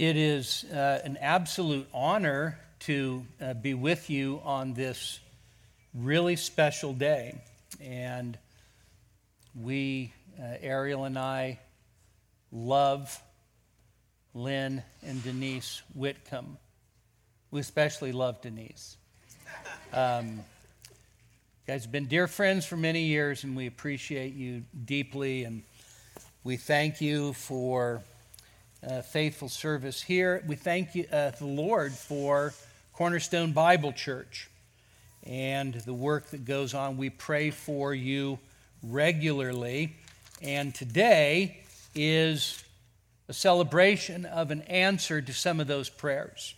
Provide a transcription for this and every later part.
It is uh, an absolute honor to uh, be with you on this really special day. And we, uh, Ariel and I, love Lynn and Denise Whitcomb. We especially love Denise. Um, guys have been dear friends for many years, and we appreciate you deeply. And we thank you for uh, faithful service here. We thank you, uh, the Lord for Cornerstone Bible Church and the work that goes on. We pray for you regularly. And today is a celebration of an answer to some of those prayers.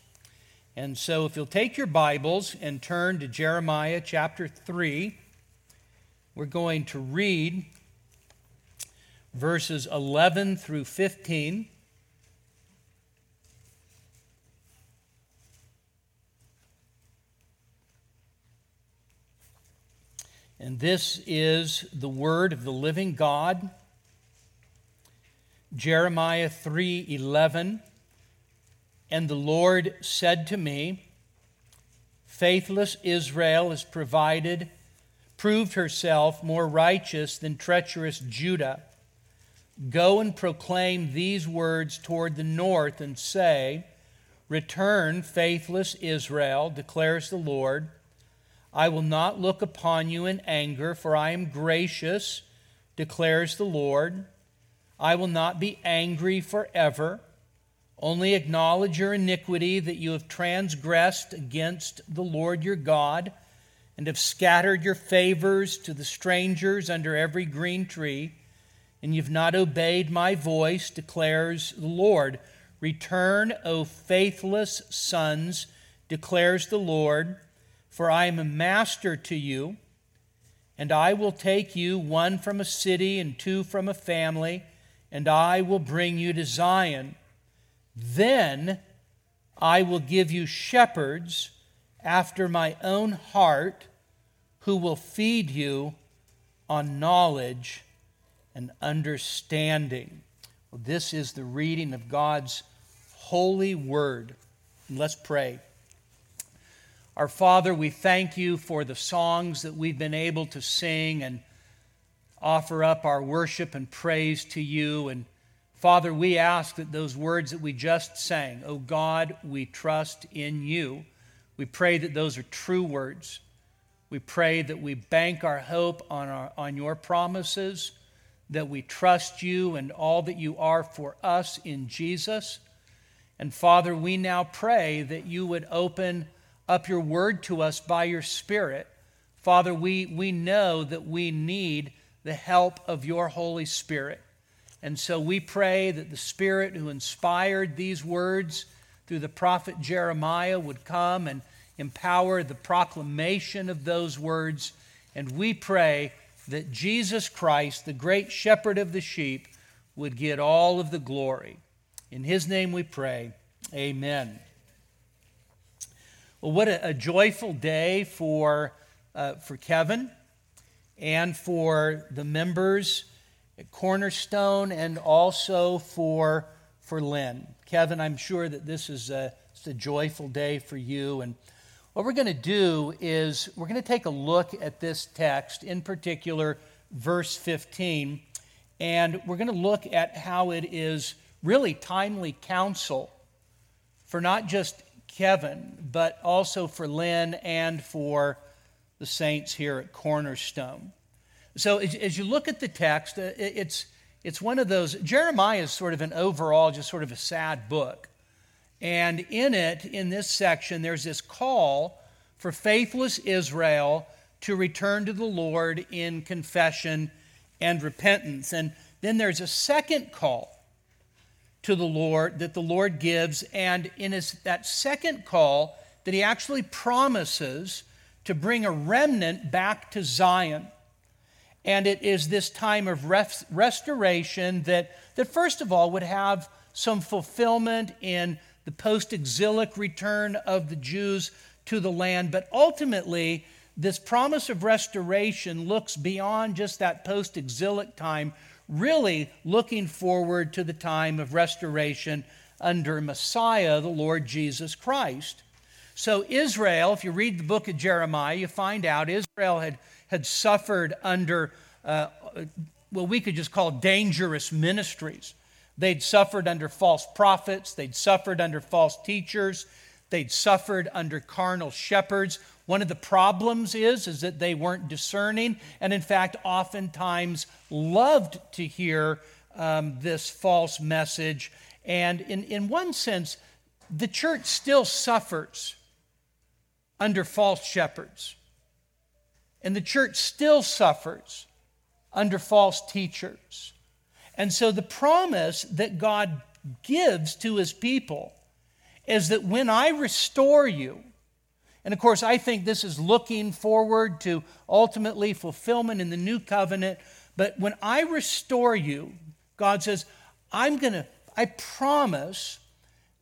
And so, if you'll take your Bibles and turn to Jeremiah chapter 3, we're going to read verses 11 through 15. And this is the word of the living God. Jeremiah 3:11 And the Lord said to me, Faithless Israel has provided proved herself more righteous than treacherous Judah. Go and proclaim these words toward the north and say, Return, faithless Israel, declares the Lord. I will not look upon you in anger, for I am gracious, declares the Lord. I will not be angry forever. Only acknowledge your iniquity that you have transgressed against the Lord your God and have scattered your favors to the strangers under every green tree, and you've not obeyed my voice, declares the Lord. Return, O faithless sons, declares the Lord. For I am a master to you, and I will take you, one from a city and two from a family, and I will bring you to Zion. Then I will give you shepherds after my own heart who will feed you on knowledge and understanding. Well, this is the reading of God's holy word. Let's pray. Our Father, we thank you for the songs that we've been able to sing and offer up our worship and praise to you. And Father, we ask that those words that we just sang, oh God, we trust in you. We pray that those are true words. We pray that we bank our hope on, our, on your promises, that we trust you and all that you are for us in Jesus. And Father, we now pray that you would open up your word to us by your Spirit. Father, we, we know that we need the help of your Holy Spirit. And so we pray that the Spirit who inspired these words through the prophet Jeremiah would come and empower the proclamation of those words. And we pray that Jesus Christ, the great shepherd of the sheep, would get all of the glory. In his name we pray. Amen. Well, what a, a joyful day for, uh, for Kevin and for the members at Cornerstone and also for, for Lynn. Kevin, I'm sure that this is a, a joyful day for you. And what we're going to do is we're going to take a look at this text, in particular, verse 15, and we're going to look at how it is really timely counsel for not just Kevin, but also for Lynn and for the saints here at Cornerstone. So as, as you look at the text, uh, it's, it's one of those, Jeremiah is sort of an overall, just sort of a sad book. And in it, in this section, there's this call for faithless Israel to return to the Lord in confession and repentance. And then there's a second call to the Lord that the Lord gives, and in his, that second call, that he actually promises to bring a remnant back to Zion. And it is this time of rest, restoration that, that, first of all, would have some fulfillment in the post exilic return of the Jews to the land. But ultimately, this promise of restoration looks beyond just that post exilic time really looking forward to the time of restoration under Messiah, the Lord Jesus Christ. So, Israel, if you read the book of Jeremiah, you find out Israel had, had suffered under uh, what we could just call dangerous ministries. They'd suffered under false prophets, they'd suffered under false teachers, they'd suffered under carnal shepherds. One of the problems is, is that they weren't discerning, and in fact, oftentimes loved to hear um, this false message. And in, in one sense, the church still suffers under false shepherds. And the church still suffers under false teachers. And so the promise that God gives to his people is that when I restore you, and of course, I think this is looking forward to ultimately fulfillment in the new covenant. But when I restore you, God says, I'm going to, I promise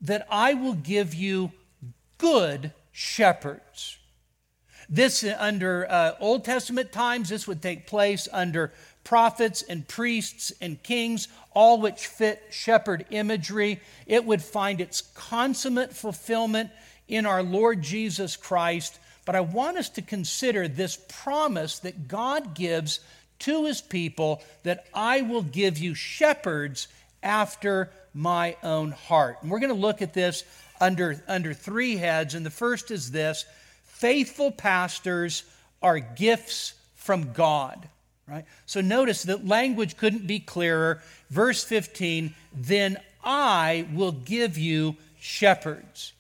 that I will give you good shepherds. This, under uh, Old Testament times, this would take place under prophets and priests and kings, all which fit shepherd imagery. It would find its consummate fulfillment in our Lord Jesus Christ. But I want us to consider this promise that God gives to his people that I will give you shepherds after my own heart. And we're going to look at this under, under three heads. And the first is this faithful pastors are gifts from God. Right? So notice that language couldn't be clearer. Verse 15, then I will give you shepherds.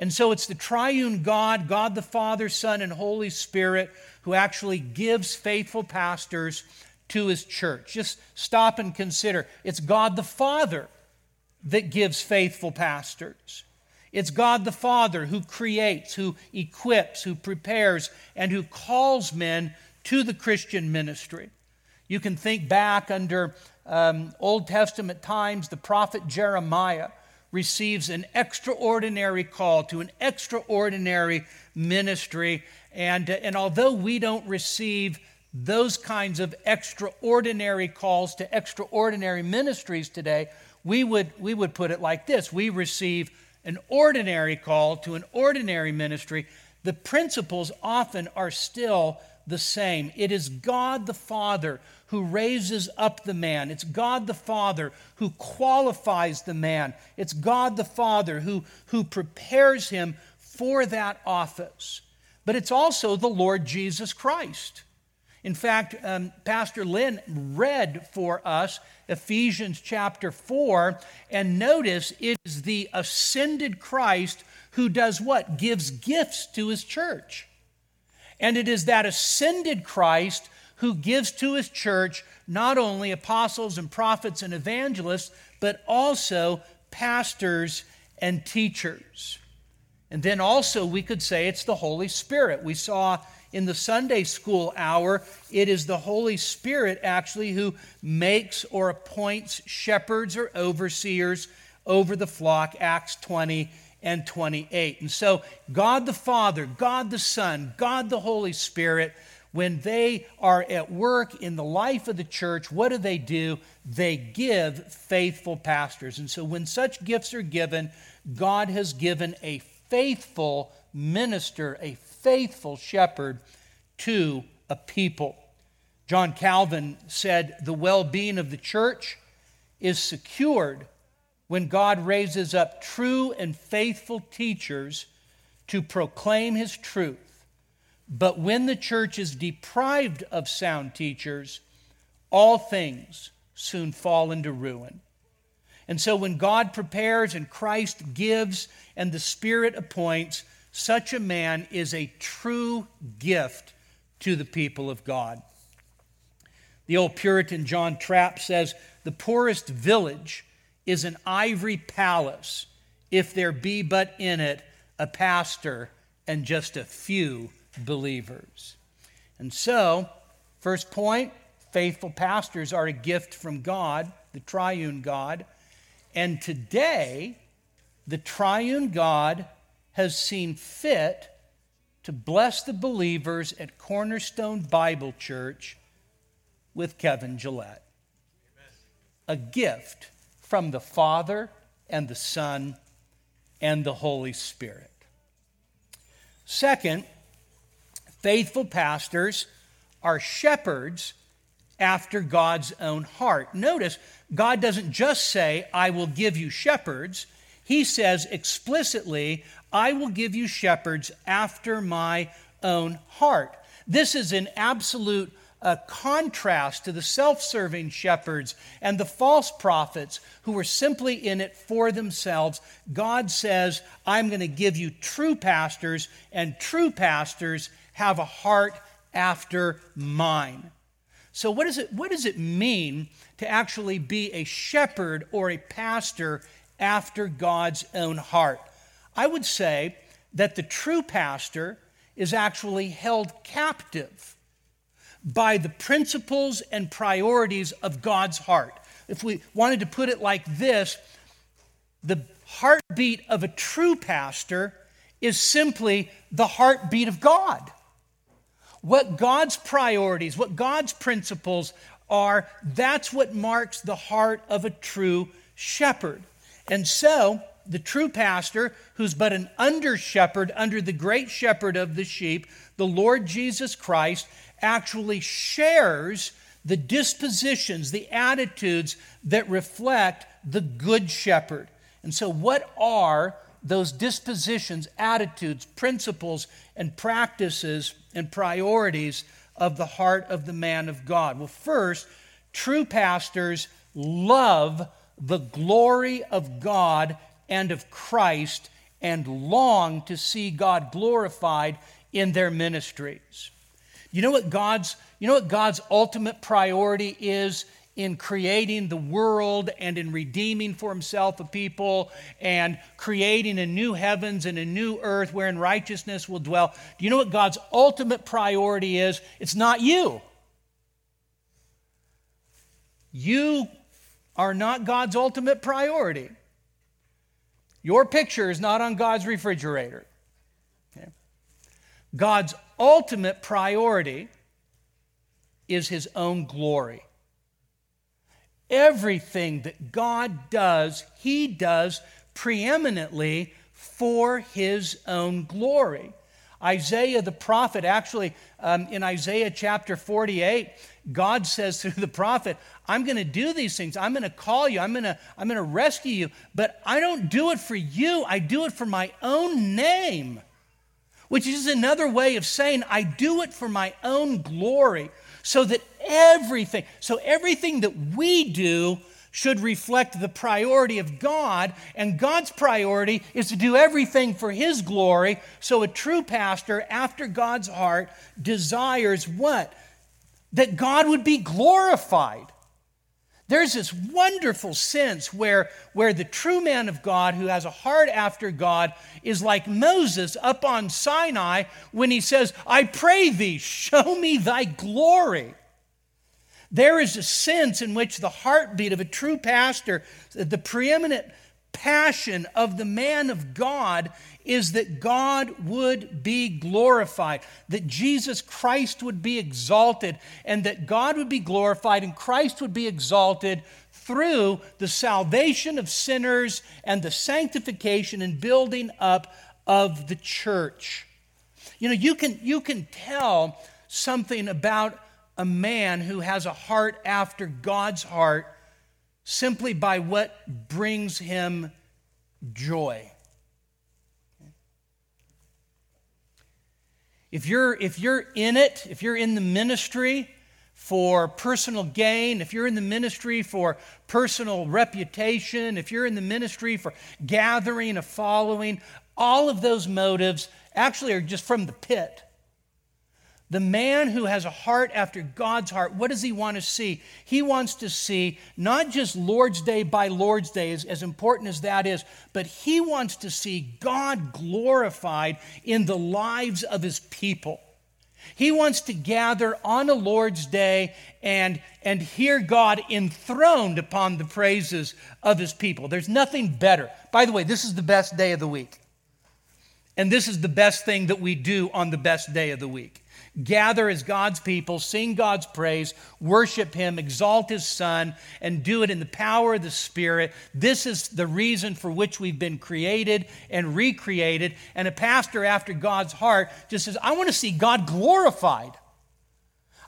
And so it's the triune God, God the Father, Son, and Holy Spirit, who actually gives faithful pastors to his church. Just stop and consider. It's God the Father that gives faithful pastors. It's God the Father who creates, who equips, who prepares, and who calls men to the Christian ministry. You can think back under um, Old Testament times, the prophet Jeremiah receives an extraordinary call to an extraordinary ministry. And, uh, and although we don't receive those kinds of extraordinary calls to extraordinary ministries today, we would, we would put it like this we receive an ordinary call to an ordinary ministry, the principles often are still the same. It is God the Father who raises up the man. It's God the Father who qualifies the man. It's God the Father who, who prepares him for that office. But it's also the Lord Jesus Christ in fact, um, Pastor Lynn read for us Ephesians chapter 4, and notice it is the ascended Christ who does what? Gives gifts to his church. And it is that ascended Christ who gives to his church not only apostles and prophets and evangelists, but also pastors and teachers. And then also, we could say it's the Holy Spirit. We saw in the Sunday school hour, it is the Holy Spirit actually who makes or appoints shepherds or overseers over the flock, Acts 20 and 28. And so, God the Father, God the Son, God the Holy Spirit, when they are at work in the life of the church, what do they do? They give faithful pastors. And so, when such gifts are given, God has given a faithful minister, a faithful shepherd to a people. John Calvin said, The well being of the church is secured when God raises up true and faithful teachers to proclaim his truth. But when the church is deprived of sound teachers, all things soon fall into ruin. And so when God prepares and Christ gives and the Spirit appoints, such a man is a true gift to the people of God. The old Puritan John Trapp says the poorest village is an ivory palace if there be but in it a pastor and just a few believers. And so, first point faithful pastors are a gift from God, the triune God. And today, the triune God has seen fit to bless the believers at Cornerstone Bible Church with Kevin Gillette. Amen. A gift from the Father and the Son and the Holy Spirit. Second, faithful pastors are shepherds after God's own heart. Notice, God doesn't just say, I will give you shepherds. He says explicitly, I will give you shepherds after my own heart. This is an absolute uh, contrast to the self serving shepherds and the false prophets who were simply in it for themselves. God says, I'm going to give you true pastors, and true pastors have a heart after mine. So, what, is it, what does it mean to actually be a shepherd or a pastor after God's own heart? I would say that the true pastor is actually held captive by the principles and priorities of God's heart. If we wanted to put it like this, the heartbeat of a true pastor is simply the heartbeat of God. What God's priorities, what God's principles are, that's what marks the heart of a true shepherd. And so, the true pastor, who's but an under shepherd under the great shepherd of the sheep, the Lord Jesus Christ, actually shares the dispositions, the attitudes that reflect the good shepherd. And so, what are those dispositions, attitudes, principles, and practices and priorities of the heart of the man of God? Well, first, true pastors love the glory of God and of Christ and long to see God glorified in their ministries. You know what God's you know what God's ultimate priority is in creating the world and in redeeming for himself a people and creating a new heavens and a new earth wherein righteousness will dwell. Do you know what God's ultimate priority is? It's not you. You are not God's ultimate priority. Your picture is not on God's refrigerator. God's ultimate priority is his own glory. Everything that God does, he does preeminently for his own glory. Isaiah the prophet, actually, um, in Isaiah chapter 48, God says through the prophet, I'm going to do these things. I'm going to call you. I'm going to, I'm going to rescue you. But I don't do it for you, I do it for my own name, which is another way of saying I do it for my own glory. So that everything, so everything that we do should reflect the priority of God, and God's priority is to do everything for His glory. So a true pastor, after God's heart, desires what? That God would be glorified. There's this wonderful sense where, where the true man of God who has a heart after God is like Moses up on Sinai when he says, I pray thee, show me thy glory. There is a sense in which the heartbeat of a true pastor, the preeminent passion of the man of God, is that God would be glorified, that Jesus Christ would be exalted, and that God would be glorified and Christ would be exalted through the salvation of sinners and the sanctification and building up of the church. You know, you can, you can tell something about a man who has a heart after God's heart simply by what brings him joy. If you're, if you're in it, if you're in the ministry for personal gain, if you're in the ministry for personal reputation, if you're in the ministry for gathering a following, all of those motives actually are just from the pit. The man who has a heart after God's heart, what does he want to see? He wants to see not just Lord's Day by Lord's Day, as, as, important as that is, but he wants to see God glorified in the lives of his people. He wants to gather on a Lord's Day and, and hear God enthroned upon the praises of his people. There's nothing better. By the way, this is the best day of the week. And this is the best thing that we do on the best day of the week. Gather as God's people, sing God's praise, worship Him, exalt His Son, and do it in the power of the Spirit. This is the reason for which we've been created and recreated. And a pastor after God's heart just says, I want to see God glorified,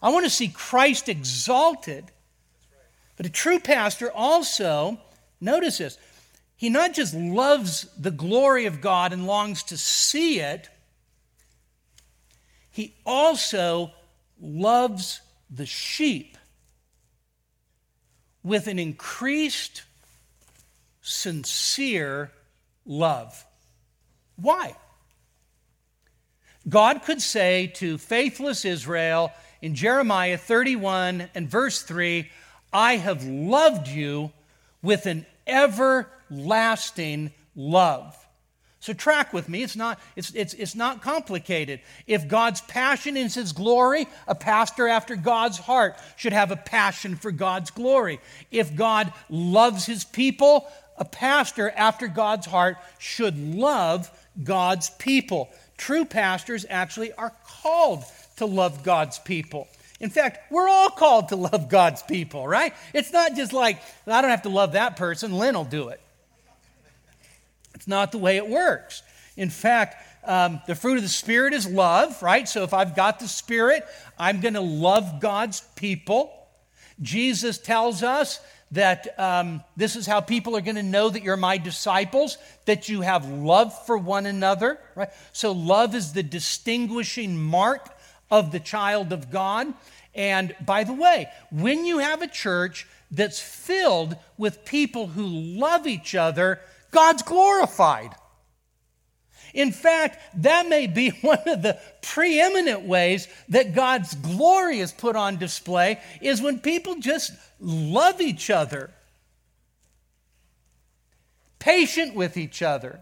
I want to see Christ exalted. But a true pastor also, notice this, he not just loves the glory of God and longs to see it he also loves the sheep with an increased, sincere love. Why? God could say to faithless Israel in Jeremiah 31 and verse 3 I have loved you with an everlasting love. So track with me. It's not, it's, it's, it's not complicated. If God's passion is his glory, a pastor after God's heart should have a passion for God's glory. If God loves his people, a pastor after God's heart should love God's people. True pastors actually are called to love God's people. In fact, we're all called to love God's people, right? It's not just like, I don't have to love that person, Lynn will do it. It's not the way it works. In fact, um, the fruit of the Spirit is love, right? So if I've got the Spirit, I'm going to love God's people. Jesus tells us that um, this is how people are going to know that you're my disciples, that you have love for one another, right? So love is the distinguishing mark of the child of God. And by the way, when you have a church that's filled with people who love each other, God's glorified. In fact, that may be one of the preeminent ways that God's glory is put on display is when people just love each other, patient with each other,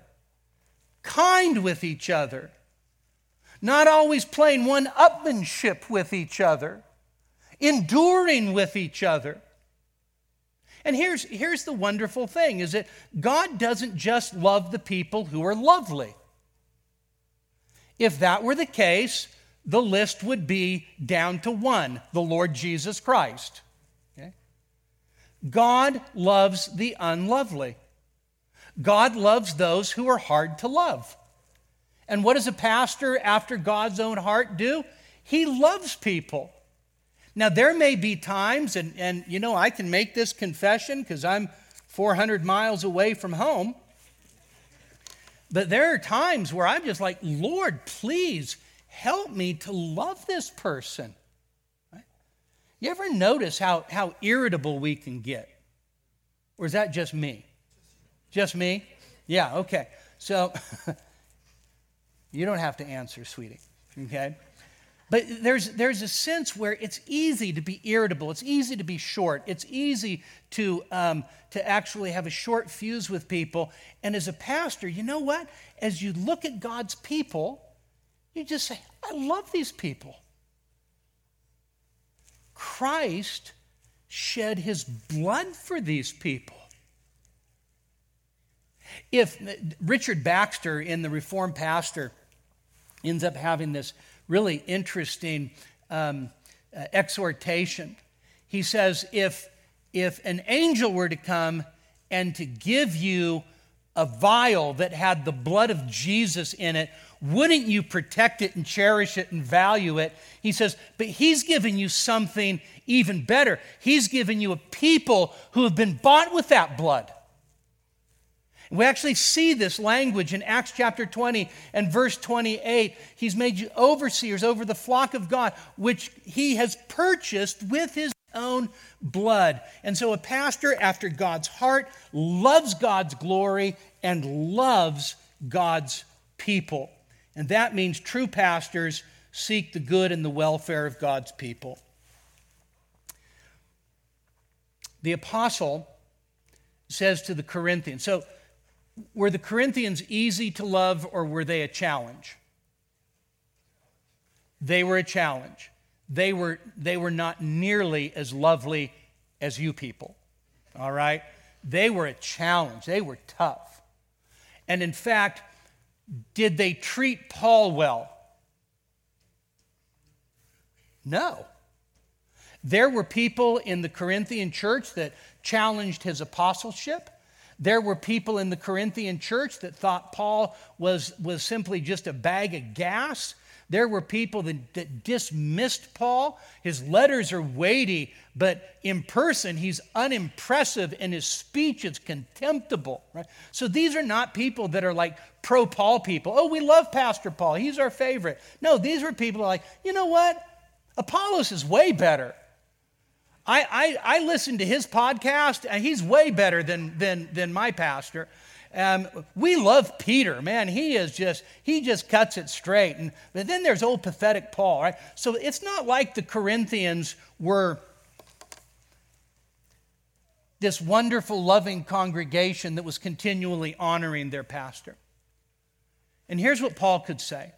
kind with each other, not always playing one upmanship with each other, enduring with each other. And here's, here's the wonderful thing is that God doesn't just love the people who are lovely. If that were the case, the list would be down to one the Lord Jesus Christ. Okay? God loves the unlovely. God loves those who are hard to love. And what does a pastor after God's own heart do? He loves people. Now, there may be times, and, and you know, I can make this confession because I'm 400 miles away from home. But there are times where I'm just like, Lord, please help me to love this person. Right? You ever notice how, how irritable we can get? Or is that just me? Just me? Yeah, okay. So you don't have to answer, sweetie. Okay? But there's, there's a sense where it's easy to be irritable, it's easy to be short, it's easy to, um, to actually have a short fuse with people. And as a pastor, you know what? As you look at God's people, you just say, I love these people. Christ shed his blood for these people. If Richard Baxter in the Reformed Pastor ends up having this really interesting um, uh, exhortation. He says, if, if an angel were to come and to give you a vial that had the blood of Jesus in it, wouldn't you protect it and cherish it and value it? He says, but he's given you something even better. He's given you a people who have been bought with that blood. We actually see this language in Acts chapter 20 and verse 28. He's made you overseers over the flock of God, which he has purchased with his own blood. And so a pastor after God's heart loves God's glory and loves God's people. And that means true pastors seek the good and the welfare of God's people. The apostle says to the Corinthians, so were the Corinthians easy to love or were they a challenge? They were a challenge. They were, they were not nearly as lovely as you people. All right? They were a challenge. They were tough. And in fact, did they treat Paul well? No. There were people in the Corinthian church that challenged his apostleship. There were people in the Corinthian church that thought Paul was, was simply just a bag of gas. There were people that, that dismissed Paul. His letters are weighty, but in person, he's unimpressive and his speech is contemptible. Right? So these are not people that are like pro Paul people. Oh, we love Pastor Paul. He's our favorite. No, these were people like, you know what? Apollos is way better. I, I, I listened to his podcast, and he's way better than, than, than my pastor. Um, we love Peter, man. He is just he just cuts it straight. And but then there's old pathetic Paul, right? So it's not like the Corinthians were this wonderful, loving congregation that was continually honoring their pastor. And here's what Paul could say.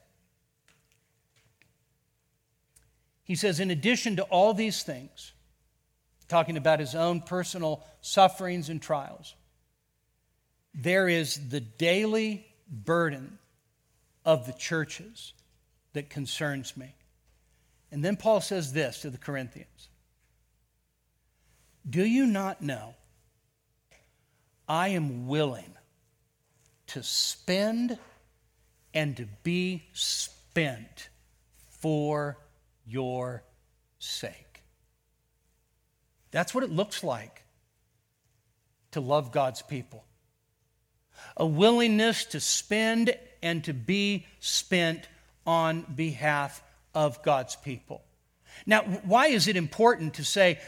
He says, in addition to all these things, talking about his own personal sufferings and trials, there is the daily burden of the churches that concerns me. And then Paul says this to the Corinthians Do you not know I am willing to spend and to be spent for your sake? That's what it looks like to love God's people a willingness to spend and to be spent on behalf of God's people. Now, why is it important to say,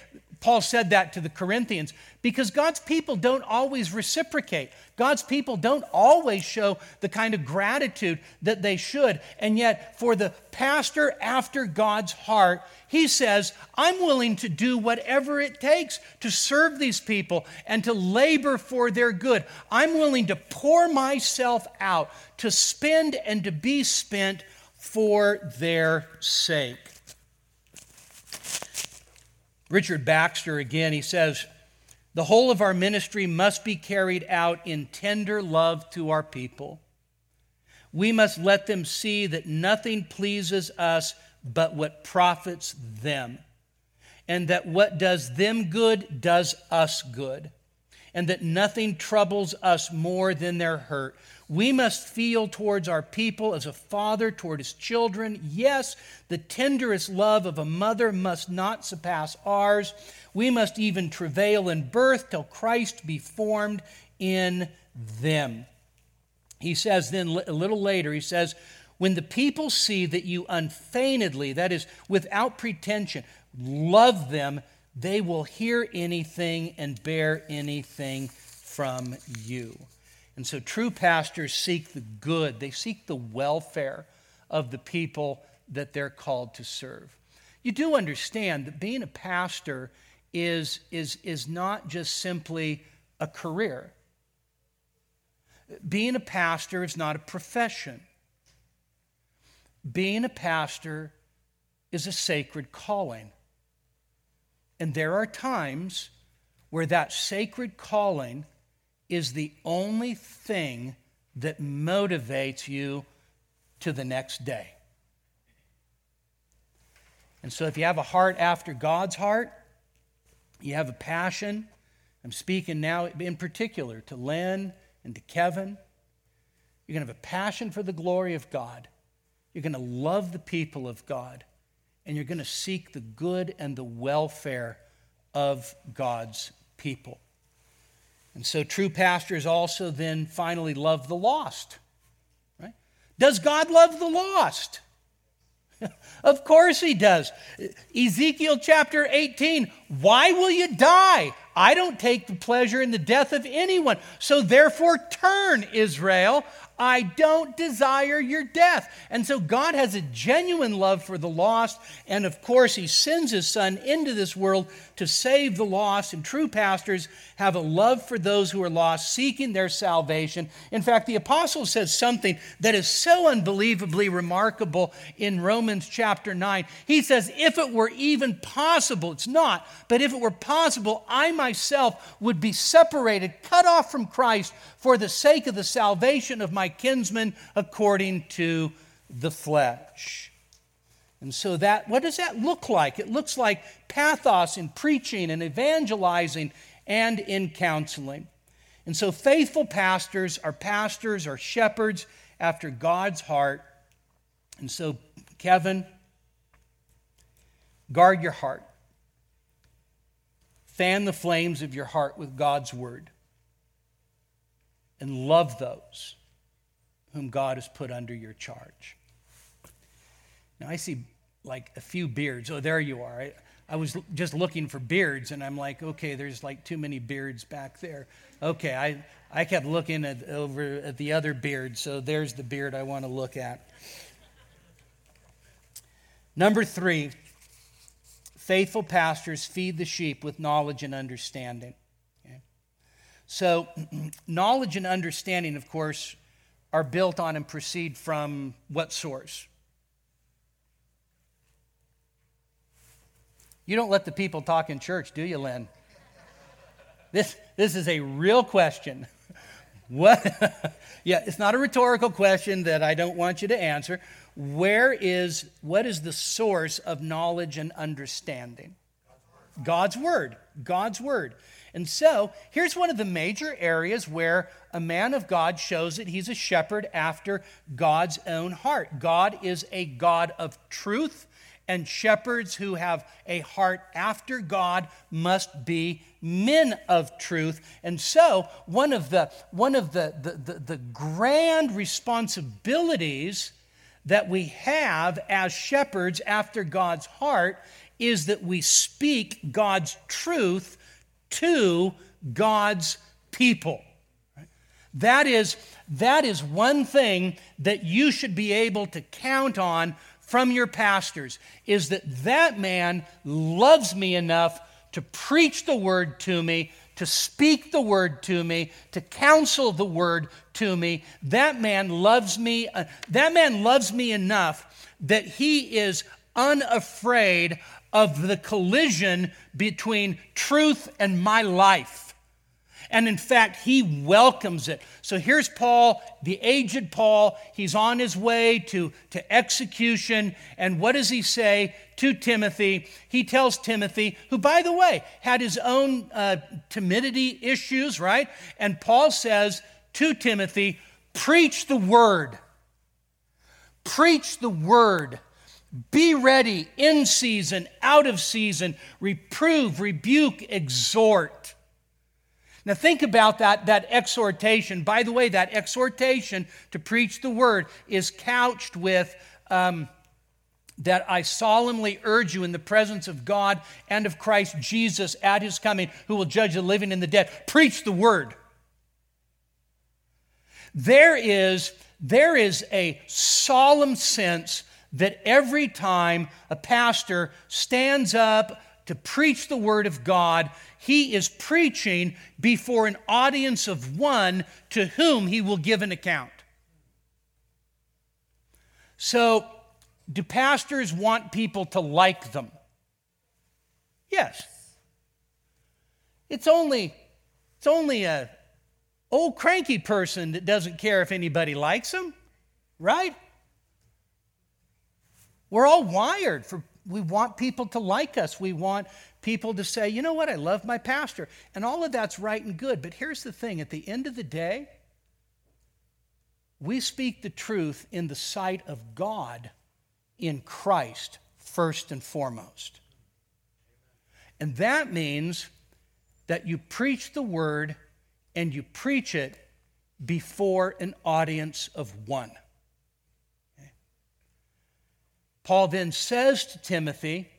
Paul said that to the Corinthians? Because God's people don't always reciprocate. God's people don't always show the kind of gratitude that they should. And yet, for the pastor after God's heart, he says, I'm willing to do whatever it takes to serve these people and to labor for their good. I'm willing to pour myself out to spend and to be spent for their sake. Richard Baxter, again, he says, The whole of our ministry must be carried out in tender love to our people. We must let them see that nothing pleases us but what profits them, and that what does them good does us good, and that nothing troubles us more than their hurt. We must feel towards our people as a father toward his children. Yes, the tenderest love of a mother must not surpass ours. We must even travail in birth till Christ be formed in them. He says then a little later, he says, When the people see that you unfeignedly, that is, without pretension, love them, they will hear anything and bear anything from you. And so true pastors seek the good, they seek the welfare of the people that they're called to serve. You do understand that being a pastor is, is, is not just simply a career. Being a pastor is not a profession. Being a pastor is a sacred calling. And there are times where that sacred calling is the only thing that motivates you to the next day. And so, if you have a heart after God's heart, you have a passion. I'm speaking now in particular to Len and to Kevin. You're going to have a passion for the glory of God. You're going to love the people of God. And you're going to seek the good and the welfare of God's people. And so true pastors also then finally love the lost. Right? Does God love the lost? of course he does. Ezekiel chapter 18 Why will you die? I don't take the pleasure in the death of anyone. So therefore, turn, Israel. I don't desire your death. And so God has a genuine love for the lost. And of course, He sends His Son into this world to save the lost. And true pastors have a love for those who are lost, seeking their salvation. In fact, the apostle says something that is so unbelievably remarkable in Romans chapter 9. He says, If it were even possible, it's not, but if it were possible, I myself would be separated, cut off from Christ for the sake of the salvation of my kinsmen according to the flesh. And so that what does that look like? It looks like pathos in preaching and evangelizing and in counseling. And so faithful pastors are pastors or shepherds after God's heart. And so Kevin, guard your heart. Fan the flames of your heart with God's word. And love those whom God has put under your charge. Now, I see like a few beards. Oh, there you are. I, I was just looking for beards, and I'm like, okay, there's like too many beards back there. Okay, I, I kept looking at, over at the other beard, so there's the beard I want to look at. Number three, faithful pastors feed the sheep with knowledge and understanding. Okay? So, knowledge and understanding, of course, are built on and proceed from what source? You don't let the people talk in church, do you, Lynn? This, this is a real question. What? yeah, it's not a rhetorical question that I don't want you to answer. Where is, what is the source of knowledge and understanding? God's Word. God's Word. And so, here's one of the major areas where a man of God shows that he's a shepherd after God's own heart. God is a God of truth, and shepherds who have a heart after God must be men of truth. And so, one of the, one of the, the, the, the grand responsibilities that we have as shepherds after God's heart is that we speak God's truth to God's people. That is, that is one thing that you should be able to count on from your pastors is that that man loves me enough to preach the word to me, to speak the word to me, to counsel the word to me. That man loves me. Uh, that man loves me enough that he is unafraid of the collision between truth and my life. And in fact, he welcomes it. So here's Paul, the aged Paul. He's on his way to, to execution. And what does he say to Timothy? He tells Timothy, who, by the way, had his own uh, timidity issues, right? And Paul says to Timothy, Preach the word. Preach the word. Be ready in season, out of season, reprove, rebuke, exhort. Now, think about that, that exhortation. By the way, that exhortation to preach the word is couched with um, that I solemnly urge you in the presence of God and of Christ Jesus at his coming, who will judge the living and the dead. Preach the word. There is, there is a solemn sense that every time a pastor stands up to preach the Word of God, he is preaching before an audience of one to whom he will give an account. So, do pastors want people to like them? Yes. It's only, it's only a old cranky person that doesn't care if anybody likes them, right? We're all wired for, we want people to like us. We want people to say, you know what, I love my pastor. And all of that's right and good. But here's the thing at the end of the day, we speak the truth in the sight of God in Christ first and foremost. And that means that you preach the word and you preach it before an audience of one. Paul then says to Timothy,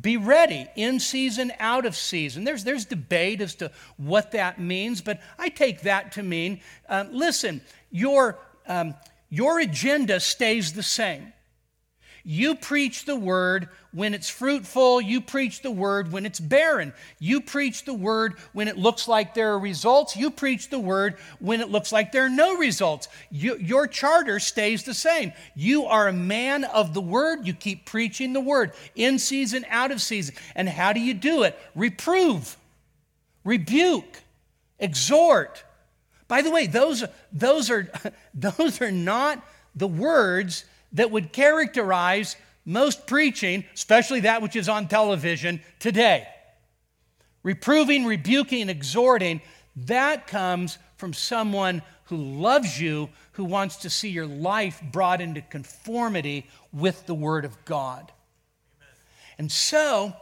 be ready in season, out of season. There's, there's debate as to what that means, but I take that to mean um, listen, your, um, your agenda stays the same. You preach the word when it's fruitful. You preach the word when it's barren. You preach the word when it looks like there are results. You preach the word when it looks like there are no results. You, your charter stays the same. You are a man of the word. You keep preaching the word in season, out of season. And how do you do it? Reprove, rebuke, exhort. By the way, those, those, are, those are not the words that would characterize most preaching, especially that which is on television today. Reproving, rebuking, exhorting, that comes from someone who loves you, who wants to see your life brought into conformity with the Word of God. Amen. And so,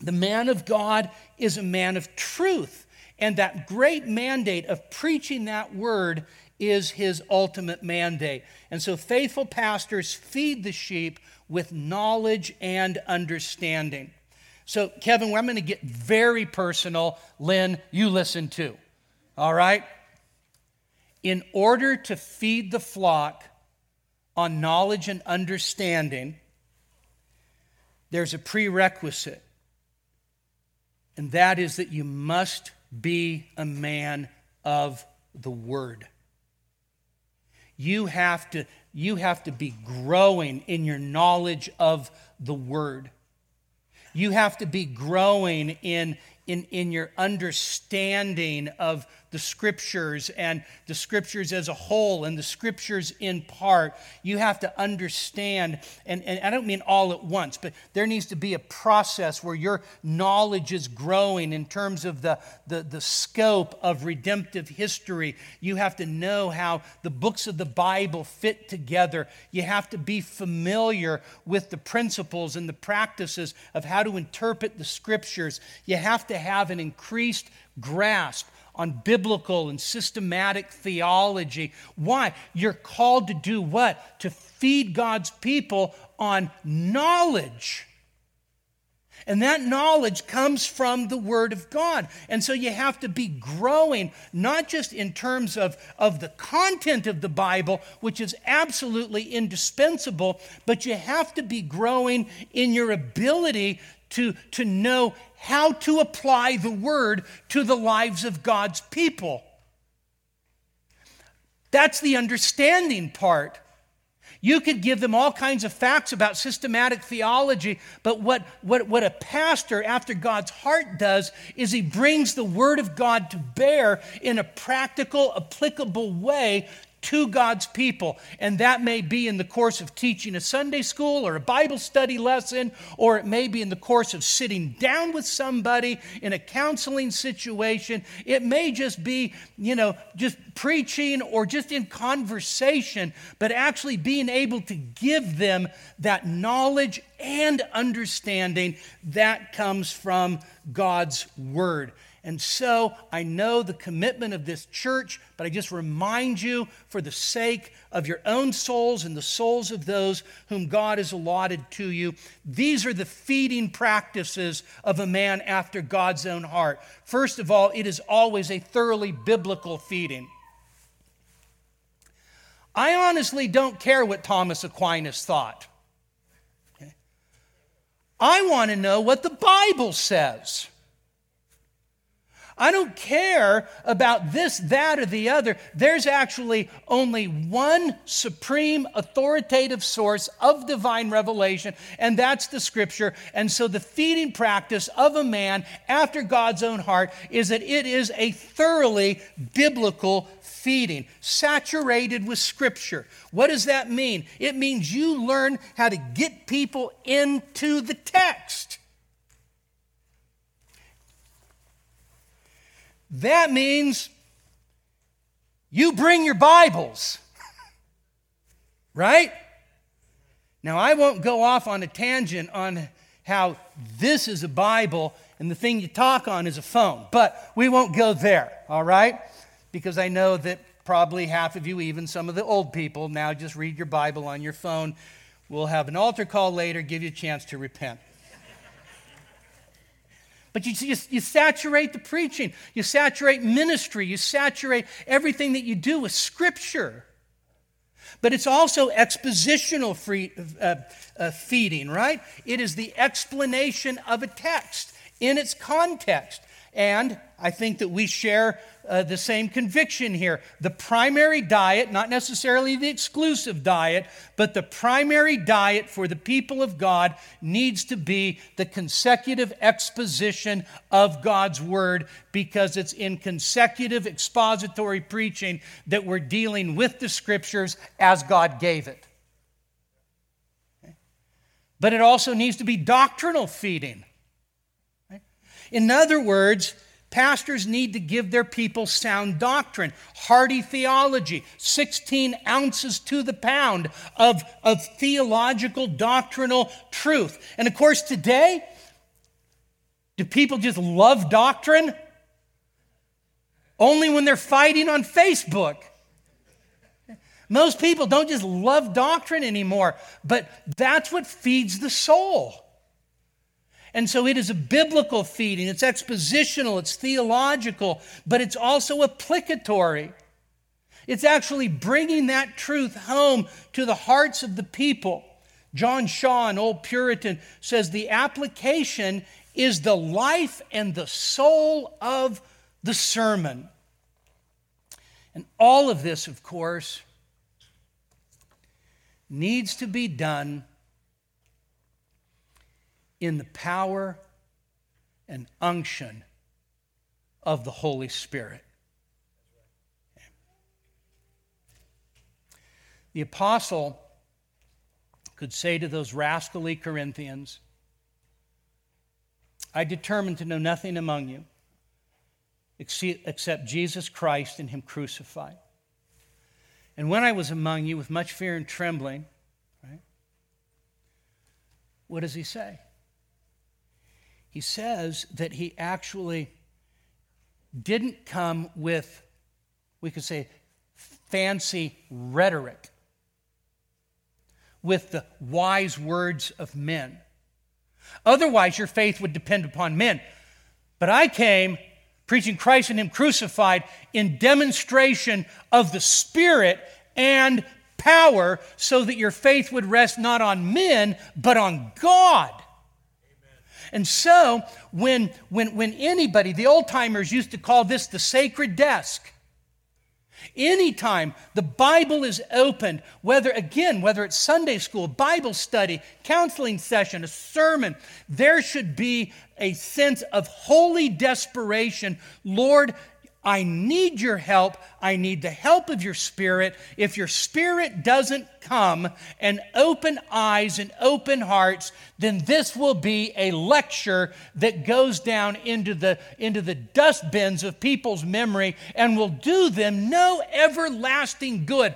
the man of God is a man of truth. And that great mandate of preaching that word is his ultimate mandate. And so faithful pastors feed the sheep with knowledge and understanding. So, Kevin, I'm going to get very personal. Lynn, you listen too. All right? In order to feed the flock on knowledge and understanding, there's a prerequisite, and that is that you must be a man of the word. You have to, you have to be growing in your knowledge of the word. You have to be growing in, in, in your understanding of the scriptures and the scriptures as a whole and the scriptures in part. You have to understand, and, and I don't mean all at once, but there needs to be a process where your knowledge is growing in terms of the, the, the scope of redemptive history. You have to know how the books of the Bible fit together. You have to be familiar with the principles and the practices of how to interpret the scriptures. You have to have an increased grasp on biblical and systematic theology. Why? You're called to do what? To feed God's people on knowledge. And that knowledge comes from the Word of God. And so you have to be growing, not just in terms of, of the content of the Bible, which is absolutely indispensable, but you have to be growing in your ability to, to know how to apply the word to the lives of God's people. That's the understanding part. You could give them all kinds of facts about systematic theology, but what, what, what a pastor after God's heart does is he brings the Word of God to bear in a practical, applicable way to God's people. And that may be in the course of teaching a Sunday school or a Bible study lesson, or it may be in the course of sitting down with somebody in a counseling situation. It may just be, you know, just preaching or just in conversation, but actually being able to give them that knowledge and understanding that comes from God's Word. And so I know the commitment of this church, but I just remind you, for the sake of your own souls and the souls of those whom God has allotted to you, these are the feeding practices of a man after God's own heart. First of all, it is always a thoroughly biblical feeding. I honestly don't care what Thomas Aquinas thought. Okay? I want to know what the Bible says. I don't care about this, that, or the other. There's actually only one supreme authoritative source of divine revelation, and that's the scripture. And so the feeding practice of a man after God's own heart is that it is a thoroughly biblical feeding, saturated with Scripture. What does that mean? It means you learn how to get people into the text. That means you bring your Bibles, right? Now, I won't go off on a tangent on how this is a Bible and the thing you talk on is a phone, but we won't go there, all right? Because I know that probably half of you, even some of the old people, now just read your Bible on your phone. We'll have an altar call later, give you a chance to repent. But you, you, you, saturate the preaching, you saturate ministry, you saturate everything that you do with Scripture. But it's also expositional free, uh, uh, feeding, right? It is the explanation of a text in its context. And I think that we share uh, the same conviction here. The primary diet, not necessarily the exclusive diet, but the primary diet for the people of God needs to be the consecutive exposition of God's Word because it's in consecutive expository preaching that we're dealing with the Scriptures as God gave it. but it also needs to be doctrinal feeding. In other words, pastors need to give their people sound doctrine, hearty theology, 16 ounces to the pound of, of theological, doctrinal truth. And of course, today, do people just love doctrine? Only when they're fighting on Facebook. Most people don't just love doctrine anymore, but that's what feeds the soul. And so it is a biblical feeding, it's expositional, it's theological, but it's also applicatory. It's actually bringing that truth home to the hearts of the people. John Shaw, an old Puritan, says the application is the life and the soul of the sermon. And all of this, of course, needs to be done in the power and unction of the Holy Spirit. The apostle could say to those rascally Corinthians, I determined to know nothing among you except Jesus Christ and Him crucified. And when I was among you with much fear and trembling, right, what does he say? He says that he actually didn't come with, we could say, fancy rhetoric, with the wise words of men. Otherwise, your faith would depend upon men. But I came preaching Christ and Him crucified in demonstration of the Spirit and power so that your faith would rest not on men, but on God. And so, when, when, when anybody, the old timers used to call this the sacred desk. Anytime the Bible is opened, whether again, whether it's Sunday school, Bible study, counseling session, a sermon, there should be a sense of holy desperation. Lord, I need your help. I need the help of your spirit. If your spirit doesn't come and open eyes and open hearts, then this will be a lecture that goes down into the, into the dustbins of people's memory and will do them no everlasting good.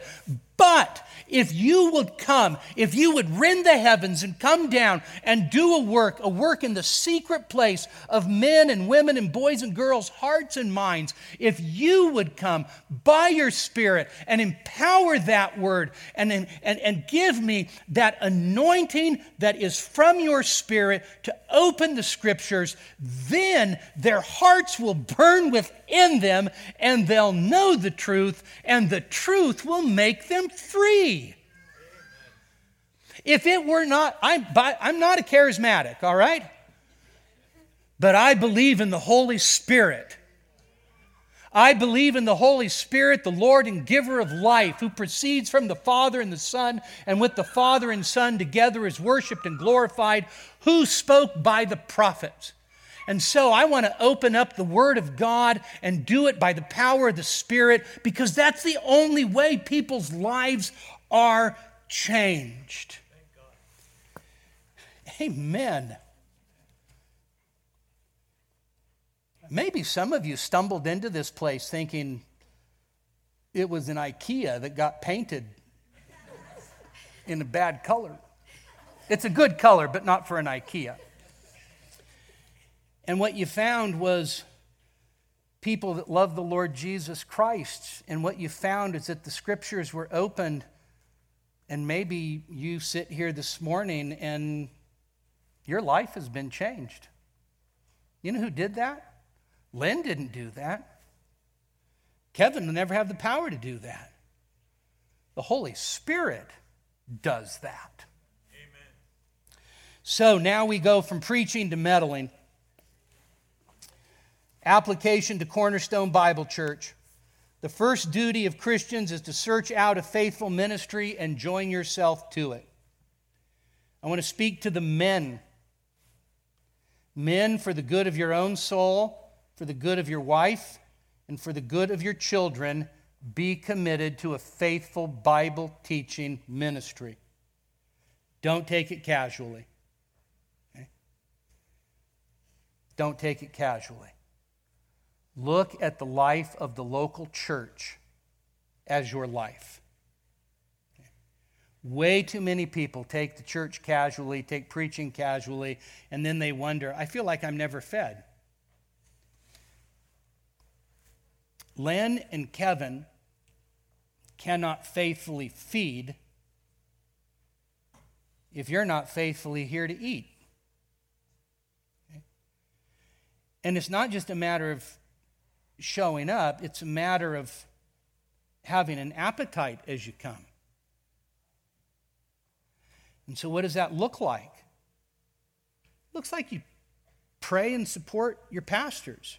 But if you would come, if you would rend the heavens and come down and do a work, a work in the secret place of men and women and boys and girls' hearts and minds, if you would come by your Spirit and empower that word and, and, and give me that anointing that is from your Spirit to open the Scriptures, then their hearts will burn within them and they'll know the truth, and the truth will make them free. If it were not, I'm, I'm not a charismatic, all right? But I believe in the Holy Spirit. I believe in the Holy Spirit, the Lord and giver of life, who proceeds from the Father and the Son, and with the Father and Son together is worshiped and glorified, who spoke by the prophets. And so I want to open up the Word of God and do it by the power of the Spirit because that's the only way people's lives are changed. Amen. Maybe some of you stumbled into this place thinking it was an IKEA that got painted in a bad color. It's a good color, but not for an IKEA. And what you found was people that love the Lord Jesus Christ. And what you found is that the scriptures were opened, and maybe you sit here this morning and your life has been changed. You know who did that? Lynn didn't do that. Kevin will never have the power to do that. The Holy Spirit does that. Amen. So now we go from preaching to meddling. Application to Cornerstone Bible Church. The first duty of Christians is to search out a faithful ministry and join yourself to it. I want to speak to the men. Men, for the good of your own soul, for the good of your wife, and for the good of your children, be committed to a faithful Bible teaching ministry. Don't take it casually. Okay? Don't take it casually. Look at the life of the local church as your life. Way too many people take the church casually, take preaching casually, and then they wonder, I feel like I'm never fed. Len and Kevin cannot faithfully feed if you're not faithfully here to eat. And it's not just a matter of showing up, it's a matter of having an appetite as you come. And so, what does that look like? It looks like you pray and support your pastors.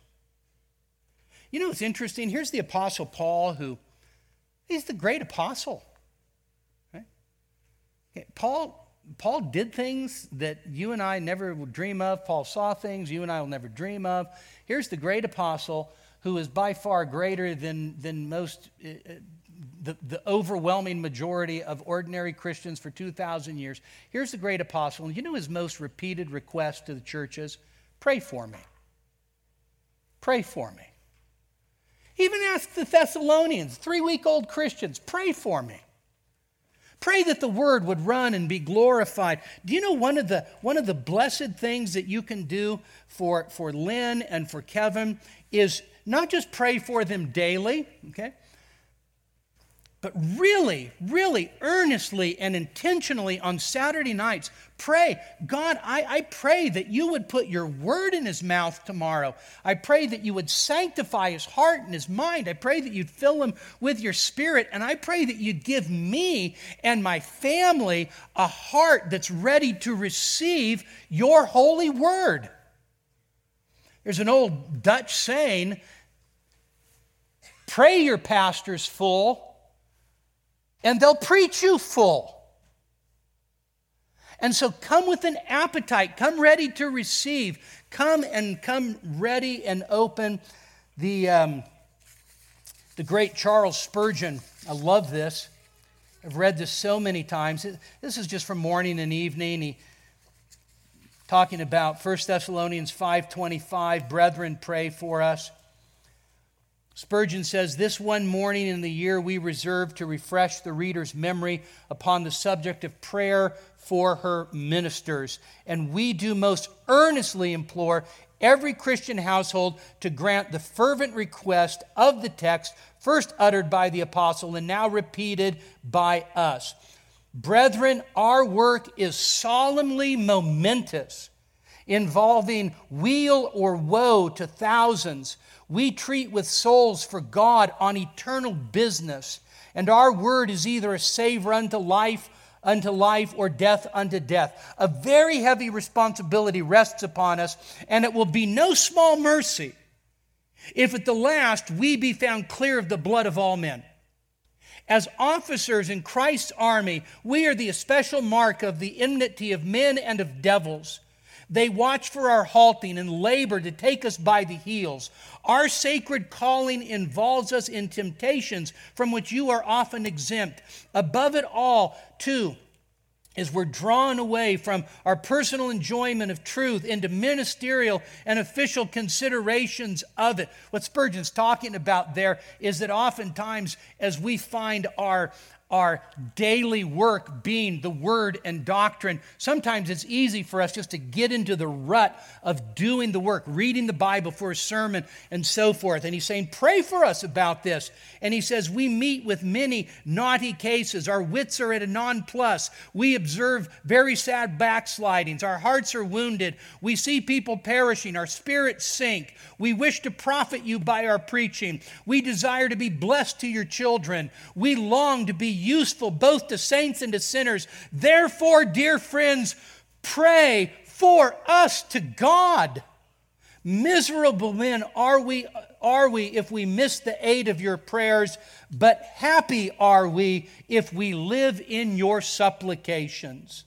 You know, it's interesting. Here's the Apostle Paul, who he's the great apostle. Right? Paul, Paul did things that you and I never would dream of. Paul saw things you and I will never dream of. Here's the great apostle who is by far greater than, than most, uh, uh the, the overwhelming majority of ordinary Christians for 2,000 years. Here's the great apostle. You know his most repeated request to the churches? Pray for me. Pray for me. Even ask the Thessalonians, three week old Christians, pray for me. Pray that the word would run and be glorified. Do you know one of the, one of the blessed things that you can do for, for Lynn and for Kevin is not just pray for them daily, okay? But really, really earnestly and intentionally on Saturday nights, pray, God, I, I, pray that you would put your word in his mouth tomorrow. I pray that you would sanctify his heart and his mind. I pray that you'd fill him with your spirit. And I pray that you'd give me and my family a heart that's ready to receive your holy word. There's an old Dutch saying pray your pastors full and they'll preach you full. And so come with an appetite, come ready to receive, come and come ready and open. The, um, the great Charles Spurgeon, I love this. I've read this so many times. This is just from morning and evening. He talking about 1 Thessalonians 5:25, brethren pray for us. Spurgeon says, This one morning in the year we reserve to refresh the reader's memory upon the subject of prayer for her ministers. And we do most earnestly implore every Christian household to grant the fervent request of the text first uttered by the apostle and now repeated by us. Brethren, our work is solemnly momentous, involving weal or woe to thousands we treat with souls for God on eternal business, and our word is either a savor unto life, unto life, or death unto death. A very heavy responsibility rests upon us, and it will be no small mercy if at the last we be found clear of the blood of all men. As officers in Christ's army, we are the especial mark of the enmity of men and of devils. They watch for our halting and labor to take us by the heels. Our sacred calling involves us in temptations from which you are often exempt. Above it all, too, is we're drawn away from our personal enjoyment of truth into ministerial and official considerations of it. What Spurgeon's talking about there is that oftentimes, as we find our our daily work being the word and doctrine, sometimes it's easy for us just to get into the rut of doing the work, reading the Bible for a sermon and so forth. And he's saying, Pray for us about this. And he says, We meet with many naughty cases. Our wits are at a nonplus. We observe very sad backslidings. Our hearts are wounded. We see people perishing. Our spirits sink. We wish to profit you by our preaching. We desire to be blessed to your children. We long to be useful both to saints and to sinners. Therefore, dear friends, pray for us to God. Miserable men are we, are we if we miss the aid of your prayers, but happy are we if we live in your supplications.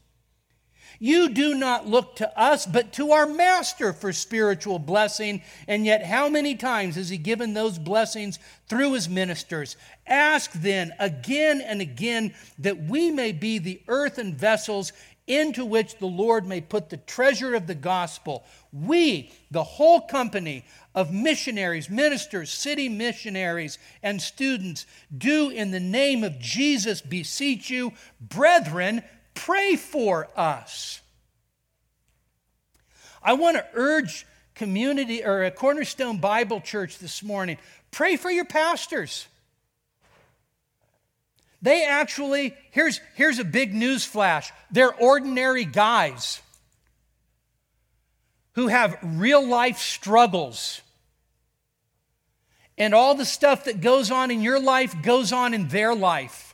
You do not look to us, but to our Master for spiritual blessing. And yet, how many times has He given those blessings through His ministers? Ask then again and again that we may be the earthen vessels into which the Lord may put the treasure of the gospel. We, the whole company of missionaries, ministers, city missionaries, and students, do in the name of Jesus beseech you, brethren, pray for us. I want to urge community or a Cornerstone Bible Church this morning pray for your pastors. They actually, here's, here's a big news flash they're ordinary guys who have real life struggles. And all the stuff that goes on in your life goes on in their life.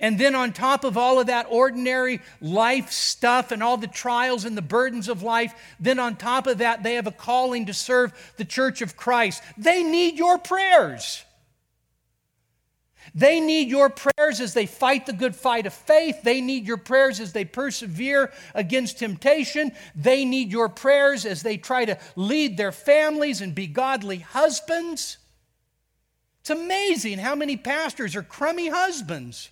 And then, on top of all of that ordinary life stuff and all the trials and the burdens of life, then on top of that, they have a calling to serve the church of Christ. They need your prayers. They need your prayers as they fight the good fight of faith. They need your prayers as they persevere against temptation. They need your prayers as they try to lead their families and be godly husbands. It's amazing how many pastors are crummy husbands.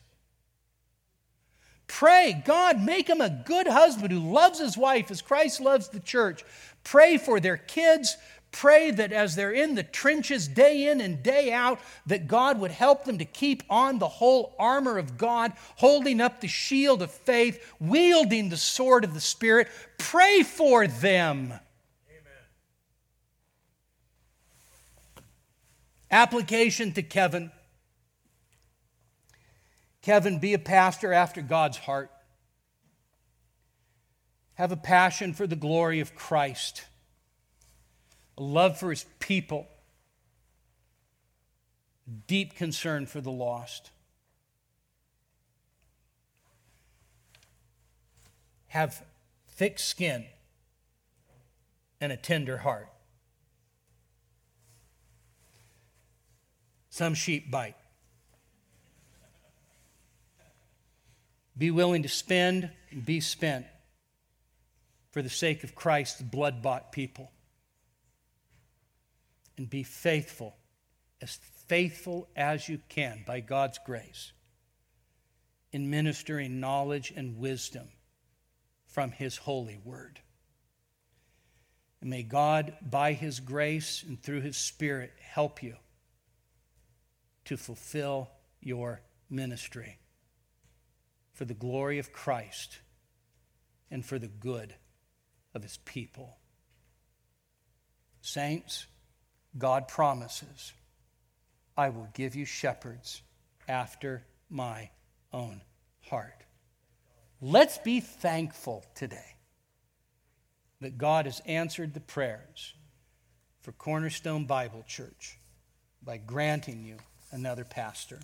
Pray, God, make him a good husband who loves his wife as Christ loves the church. Pray for their kids. Pray that as they're in the trenches day in and day out, that God would help them to keep on the whole armor of God, holding up the shield of faith, wielding the sword of the Spirit. Pray for them. Amen. Application to Kevin. Kevin, be a pastor after God's heart. Have a passion for the glory of Christ a love for his people, deep concern for the lost. Have thick skin and a tender heart. Some sheep bite. Be willing to spend and be spent for the sake of Christ's blood bought people and be faithful, as faithful as you can by God's grace, in ministering knowledge and wisdom from His holy word. And may God, by His grace and through His Spirit, help you to fulfill your ministry for the glory of Christ and for the good of His people. Saints, God promises, I will give you shepherds after my own heart. Let's be thankful today that God has answered the prayers for Cornerstone Bible Church by granting you another pastor.